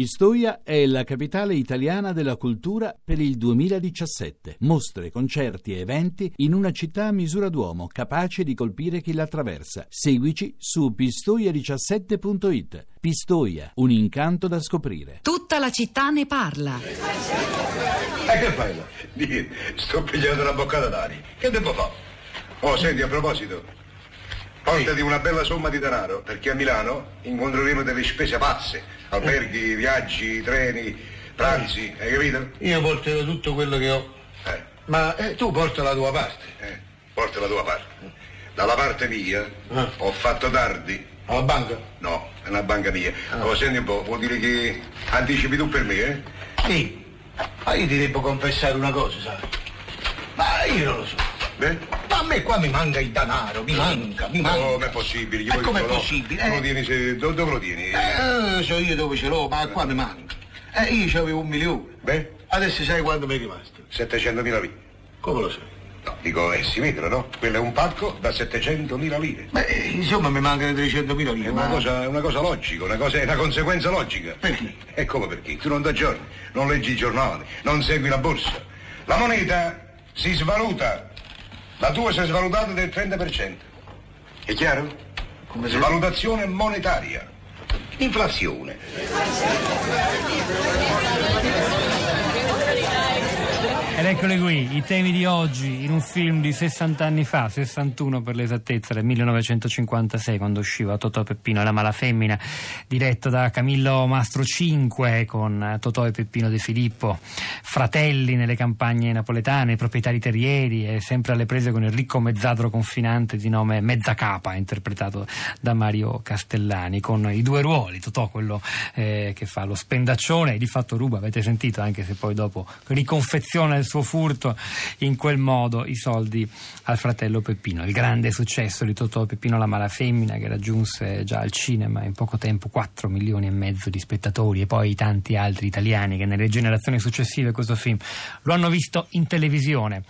Pistoia è la capitale italiana della cultura per il 2017. Mostre, concerti e eventi in una città a misura d'uomo, capace di colpire chi la attraversa. Seguici su pistoia17.it. Pistoia, un incanto da scoprire. Tutta la città ne parla. E che fai là? Sto pigliando una boccata d'aria. Che devo fare? Oh, senti, a proposito, portati una bella somma di denaro, perché a Milano incontreremo delle spese pazze. Alberghi, viaggi, treni, pranzi, hai capito? Io porterò tutto quello che ho. Eh, Ma eh, tu porta la tua parte. eh, porta la tua parte. Dalla parte mia Ah. ho fatto tardi. Alla banca? No, è una banca mia. Oh, senti un po', vuol dire che anticipi tu per me, eh? Sì. Ma io ti devo confessare una cosa, sai? Ma io non lo so. Beh? A me qua mi manca il denaro, mi manca, mi manca. Ma è possibile. E com'è il tuo no? possibile, eh? lo tieni, se- dove, dove lo tieni? Eh, so io dove ce l'ho, ma qua mi manca. Eh, io avevo un milione. Beh, Adesso sai quanto mi è rimasto? 700.000 lire. Come lo sai? No, dico, è simmetro, no? Quello è un pacco da 700.000 lire. Beh, insomma mi mancano 300.000 È lire, una ma... cosa, è una cosa logica, una, cosa, è una conseguenza logica. Perché? E come perché? Tu non t'aggiorni, non leggi i giornali, non segui la borsa. La moneta si svaluta. La tua si è svalutata del 30%. È chiaro? Come se- Svalutazione monetaria. Inflazione. Ed eccoli qui, i temi di oggi in un film di 60 anni fa, 61 per l'esattezza, del 1956, quando usciva Totò Peppino e la mala femmina, diretto da Camillo Mastro 5 con Totò e Peppino De Filippo, fratelli nelle campagne napoletane, proprietari terrieri e sempre alle prese con il ricco mezzadro confinante di nome Mezzacapa, interpretato da Mario Castellani, con i due ruoli, Totò quello eh, che fa lo spendaccione e di fatto ruba, avete sentito, anche se poi dopo riconfeziona il suo furto in quel modo i soldi al fratello Peppino. Il grande successo di Totò Peppino la mala femmina che raggiunse già al cinema in poco tempo 4 milioni e mezzo di spettatori e poi tanti altri italiani che nelle generazioni successive questo film lo hanno visto in televisione.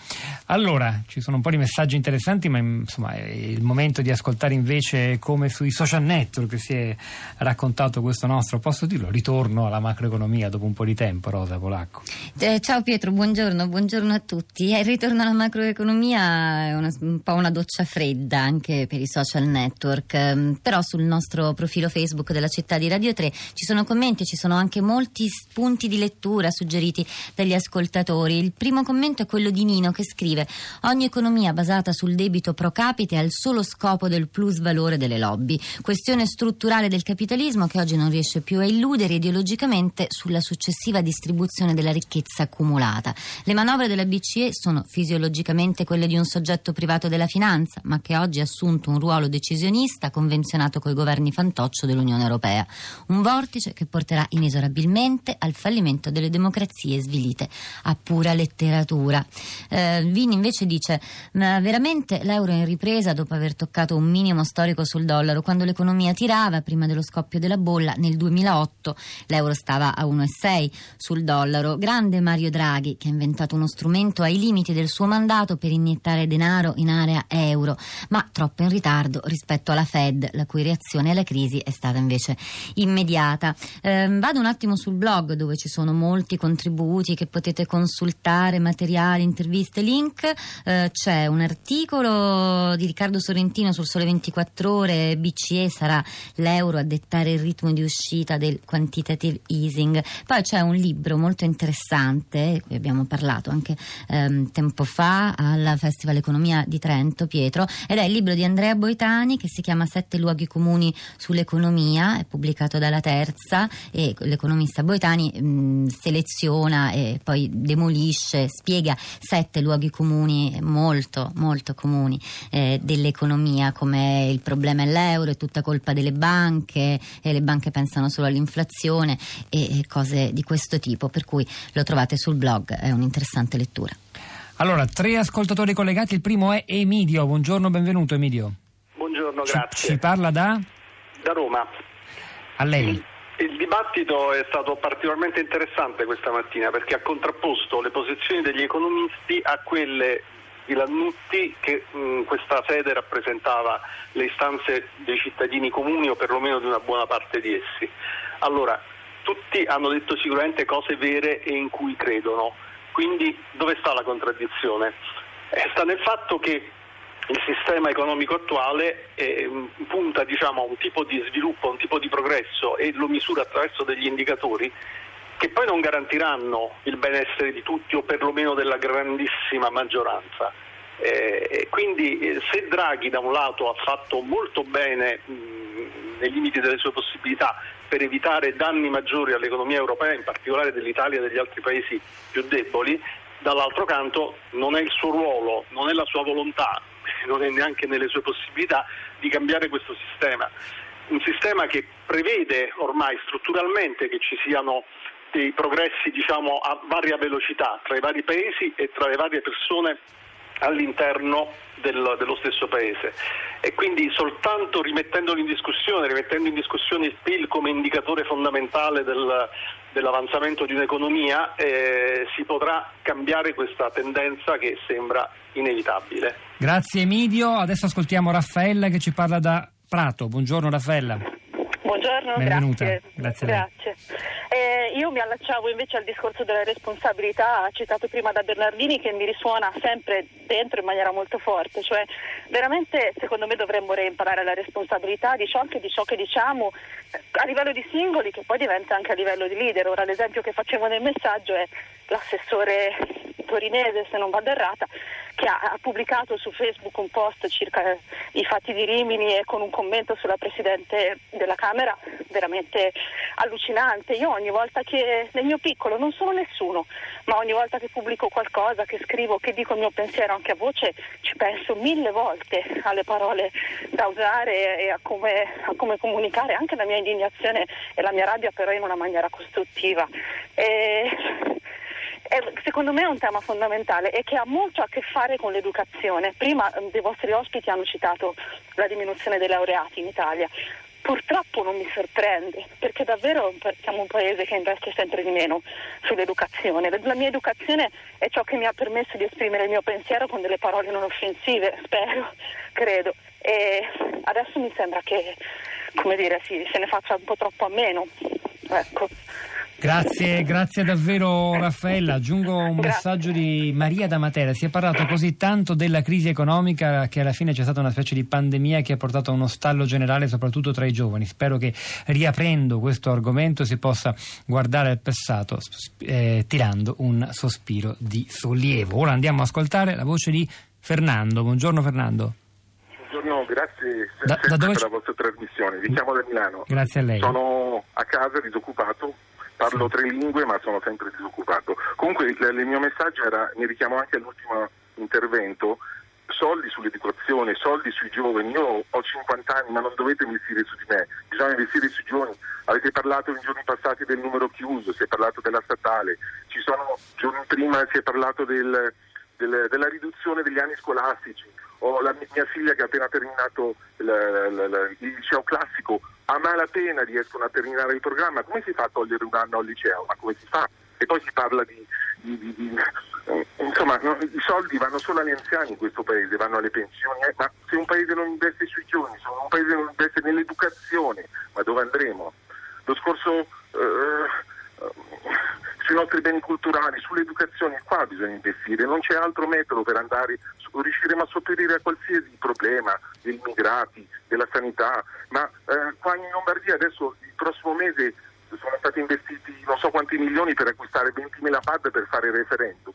Allora, ci sono un po' di messaggi interessanti, ma insomma è il momento di ascoltare invece come sui social network si è raccontato questo nostro, posso dirlo, ritorno alla macroeconomia dopo un po' di tempo, Rosa Polacco. Eh, ciao Pietro, buongiorno, buongiorno a tutti. Eh, Il ritorno alla macroeconomia è una- un po' una doccia fredda anche per i social network, ehm, però sul nostro profilo Facebook della città di Radio 3 ci sono commenti, ci sono anche molti spunti di lettura suggeriti dagli ascoltatori. Il primo commento è quello di Nino che scrive ogni economia basata sul debito pro capite ha il solo scopo del plus valore delle lobby, questione strutturale del capitalismo che oggi non riesce più a illudere ideologicamente sulla successiva distribuzione della ricchezza accumulata. Le manovre della BCE sono fisiologicamente quelle di un soggetto privato della finanza, ma che oggi ha assunto un ruolo decisionista convenzionato coi governi fantoccio dell'Unione Europea. Un vortice che porterà inesorabilmente al fallimento delle democrazie svilite a pura letteratura. Eh, Vini invece dice: Ma veramente l'euro è in ripresa dopo aver toccato un minimo storico sul dollaro. Quando l'economia tirava, prima dello scoppio della bolla, nel 2008 l'euro stava a 1,6 sul dollaro. Grande Mario Draghi, che ha inventato uno strumento ai limiti del suo mandato per iniettare denaro in area euro, ma troppo in ritardo rispetto alla Fed, la cui reazione alla crisi è stata invece immediata. Ehm, vado un attimo sul blog dove ci sono molti contributi che potete consultare, materiali, interviste, link. Eh, c'è un articolo di Riccardo Sorrentino sul Sole 24 Ore, BCE sarà l'euro a dettare il ritmo di uscita del quantitative easing. Poi c'è un libro molto interessante, di cui abbiamo parlato anche ehm, tempo fa al Festival Economia di Trento, Pietro, ed è il libro di Andrea Boitani che si chiama Sette luoghi comuni sull'economia, è pubblicato dalla Terza e l'economista Boitani mh, seleziona e poi demolisce, spiega sette luoghi comuni molto molto comuni eh, dell'economia come il problema è l'euro, è tutta colpa delle banche e le banche pensano solo all'inflazione e, e cose di questo tipo, per cui lo trovate sul blog, è un'interessante lettura. Allora, tre ascoltatori collegati, il primo è Emidio, buongiorno, benvenuto Emidio. Buongiorno, Ci, grazie. ci parla da? Da Roma. A lei. Il dibattito è stato particolarmente interessante questa mattina perché ha contrapposto le posizioni degli economisti a quelle di Lannutti che in questa sede rappresentava le istanze dei cittadini comuni o perlomeno di una buona parte di essi. Allora, tutti hanno detto sicuramente cose vere e in cui credono. Quindi dove sta la contraddizione? Eh, sta nel fatto che il sistema economico attuale eh, punta diciamo, a un tipo di sviluppo, a un tipo di progresso e lo misura attraverso degli indicatori che poi non garantiranno il benessere di tutti o perlomeno della grandissima maggioranza. Eh, quindi eh, se Draghi da un lato ha fatto molto bene mh, nei limiti delle sue possibilità per evitare danni maggiori all'economia europea, in particolare dell'Italia e degli altri paesi più deboli, dall'altro canto non è il suo ruolo, non è la sua volontà, non è neanche nelle sue possibilità di cambiare questo sistema. Un sistema che prevede ormai strutturalmente che ci siano dei progressi diciamo, a varia velocità tra i vari paesi e tra le varie persone all'interno del, dello stesso paese e quindi soltanto rimettendolo in discussione, rimettendo in discussione il PIL come indicatore fondamentale del, dell'avanzamento di un'economia eh, si potrà cambiare questa tendenza che sembra inevitabile. Grazie Emidio, adesso ascoltiamo Raffaella che ci parla da Prato. Buongiorno Raffaella. Buongiorno, Benvenuta. grazie. Grazie, Grazie. Eh, io mi allacciavo invece al discorso della responsabilità citato prima da Bernardini che mi risuona sempre dentro in maniera molto forte, cioè veramente secondo me dovremmo reimparare la responsabilità di ciò, di ciò che diciamo eh, a livello di singoli che poi diventa anche a livello di leader. Ora l'esempio che facevo nel messaggio è l'assessore torinese, se non vado errata, che ha, ha, pubblicato su Facebook un post circa i fatti di Rimini e con un commento sulla Presidente della Camera veramente allucinante. Io ogni volta che nel mio piccolo non sono nessuno, ma ogni volta che pubblico qualcosa, che scrivo, che dico il mio pensiero anche a voce, ci penso mille volte alle parole da usare e a come, a come comunicare anche la mia indignazione e la mia rabbia però in una maniera costruttiva. E secondo me è un tema fondamentale e che ha molto a che fare con l'educazione. Prima eh, dei vostri ospiti hanno citato la diminuzione dei laureati in Italia. Purtroppo non mi sorprende, perché davvero siamo un paese che investe sempre di meno sull'educazione. La mia educazione è ciò che mi ha permesso di esprimere il mio pensiero con delle parole non offensive, spero, credo. E adesso mi sembra che, come dire, sì, se ne faccia un po' troppo a meno. Ecco. Grazie, grazie davvero Raffaella. Aggiungo un grazie. messaggio di Maria da Matera. Si è parlato così tanto della crisi economica che alla fine c'è stata una specie di pandemia che ha portato a uno stallo generale soprattutto tra i giovani. Spero che riaprendo questo argomento si possa guardare al passato eh, tirando un sospiro di sollievo. Ora andiamo a ascoltare la voce di Fernando. Buongiorno Fernando. Buongiorno, grazie da, da dove... per la vostra trasmissione. Vi chiamo da Milano. Grazie a lei. Sono a casa disoccupato parlo tre lingue ma sono sempre disoccupato. Comunque il, mio messaggio era, mi richiamo anche all'ultimo intervento, soldi sull'educazione, soldi sui giovani. Io ho 50 anni, ma non dovete investire su di me, bisogna investire sui giovani. Avete parlato nei giorni passati del numero chiuso, si è parlato della statale, ci sono giorni prima si è parlato del, del, della riduzione degli anni scolastici. Ho la mia figlia che ha appena terminato la, la, la, il liceo classico, a malapena riescono a terminare il programma, come si fa a togliere un anno al liceo? Ma come si fa? E poi si parla di... di, di, di eh, insomma, no, i soldi vanno solo agli anziani in questo paese, vanno alle pensioni, eh, ma se un paese non investe sui giovani, se un paese non investe nell'educazione, ma dove andremo? Lo scorso... Eh, sui nostri beni culturali, sull'educazione, qua bisogna investire, non c'è altro metodo per andare, riusciremo a sopperire a qualsiasi problema degli immigrati, della sanità, ma eh, qua in Lombardia adesso il prossimo mese sono stati investiti non so quanti milioni per acquistare 20.000 pad per fare il referendum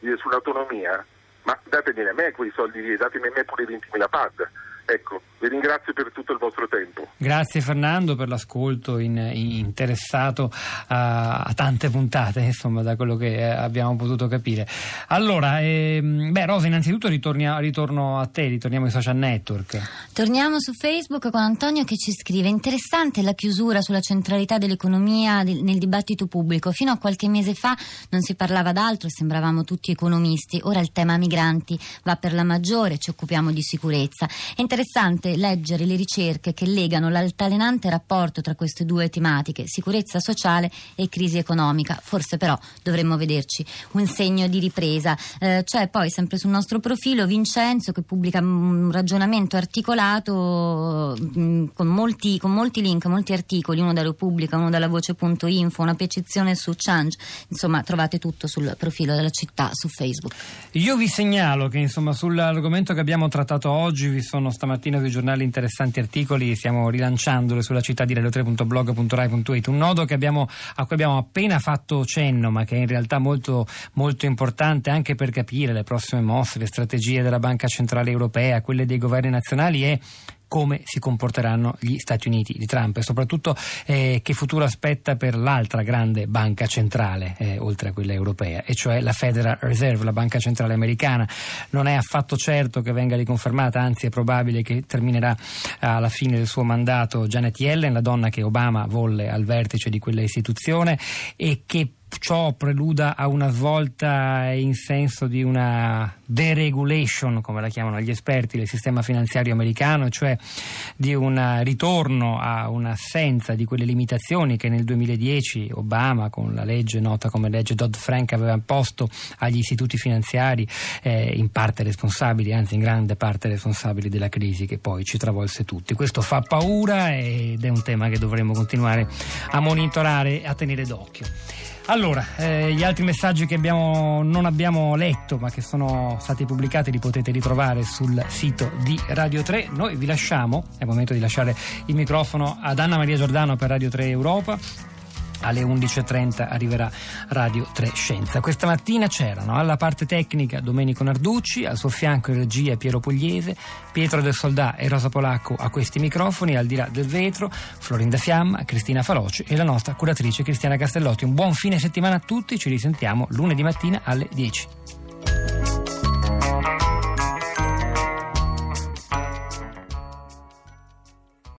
eh, sull'autonomia, ma datemene a me quei soldi lì, datemi a me pure 20.000 pad. Ecco, vi ringrazio per tutto il vostro tempo. Grazie Fernando per l'ascolto in, in interessato a, a, tante puntate, insomma, da quello che eh, abbiamo potuto capire. Allora, ehm, beh, Rosa, innanzitutto ritornia, ritorno a te, ritorniamo ai social network. Torniamo su Facebook con Antonio che ci scrive: Interessante la chiusura sulla centralità dell'economia nel dibattito pubblico. Fino a qualche mese fa non si parlava d'altro, sembravamo tutti economisti. Ora il tema migranti va per la maggiore, ci occupiamo di sicurezza. È interessante leggere le ricerche che legano l'altalenante rapporto tra queste due tematiche, sicurezza sociale e crisi economica. Forse però dovremmo vederci un segno di ripresa. Eh, c'è poi sempre sul nostro profilo Vincenzo che pubblica un ragionamento articolato mh, mm, con, molti, con molti link, molti articoli, uno da Repubblica, uno dalla voce.info, una petizione su Change. Insomma, trovate tutto sul profilo della città su Facebook. Io vi segnalo che insomma sull'argomento che abbiamo trattato oggi vi sono stamattina sui giornali interessanti articoli, stiamo rilanciandole sulla città di radio3.blog.rai.it, un nodo abbiamo, a cui abbiamo appena fatto cenno ma che è in realtà molto, molto importante anche per capire le prossime mosse, le strategie della Banca Centrale Europea, quelle dei governi nazionali e come si comporteranno gli Stati Uniti di Trump e soprattutto eh, che futuro aspetta per l'altra grande banca centrale, eh, oltre a quella europea, e cioè la Federal Reserve, la banca centrale americana. Non è affatto certo che venga riconfermata, anzi è probabile che terminerà alla fine del suo mandato Janet Yellen, la donna che Obama volle al vertice di quella istituzione e che ciò preluda a una svolta in senso di una deregulation, come la chiamano gli esperti, del sistema finanziario americano, cioè di un ritorno a un'assenza di quelle limitazioni che nel 2010 Obama, con la legge nota come legge Dodd-Frank, aveva imposto agli istituti finanziari, eh, in parte responsabili, anzi in grande parte responsabili della crisi che poi ci travolse tutti. Questo fa paura ed è un tema che dovremmo continuare a monitorare e a tenere d'occhio. Allora, eh, gli altri messaggi che abbiamo, non abbiamo letto ma che sono stati pubblicati li potete ritrovare sul sito di Radio 3. Noi vi lasciamo, è il momento di lasciare il microfono ad Anna Maria Giordano per Radio 3 Europa alle 11.30 arriverà Radio 3 Scienza. Questa mattina c'erano alla parte tecnica Domenico Narducci, al suo fianco in regia Piero Pugliese, Pietro del Soldà e Rosa Polacco a questi microfoni, al di là del vetro, Florinda Fiamma, Cristina Faloci e la nostra curatrice Cristiana Castellotti. Un buon fine settimana a tutti, ci risentiamo lunedì mattina alle 10.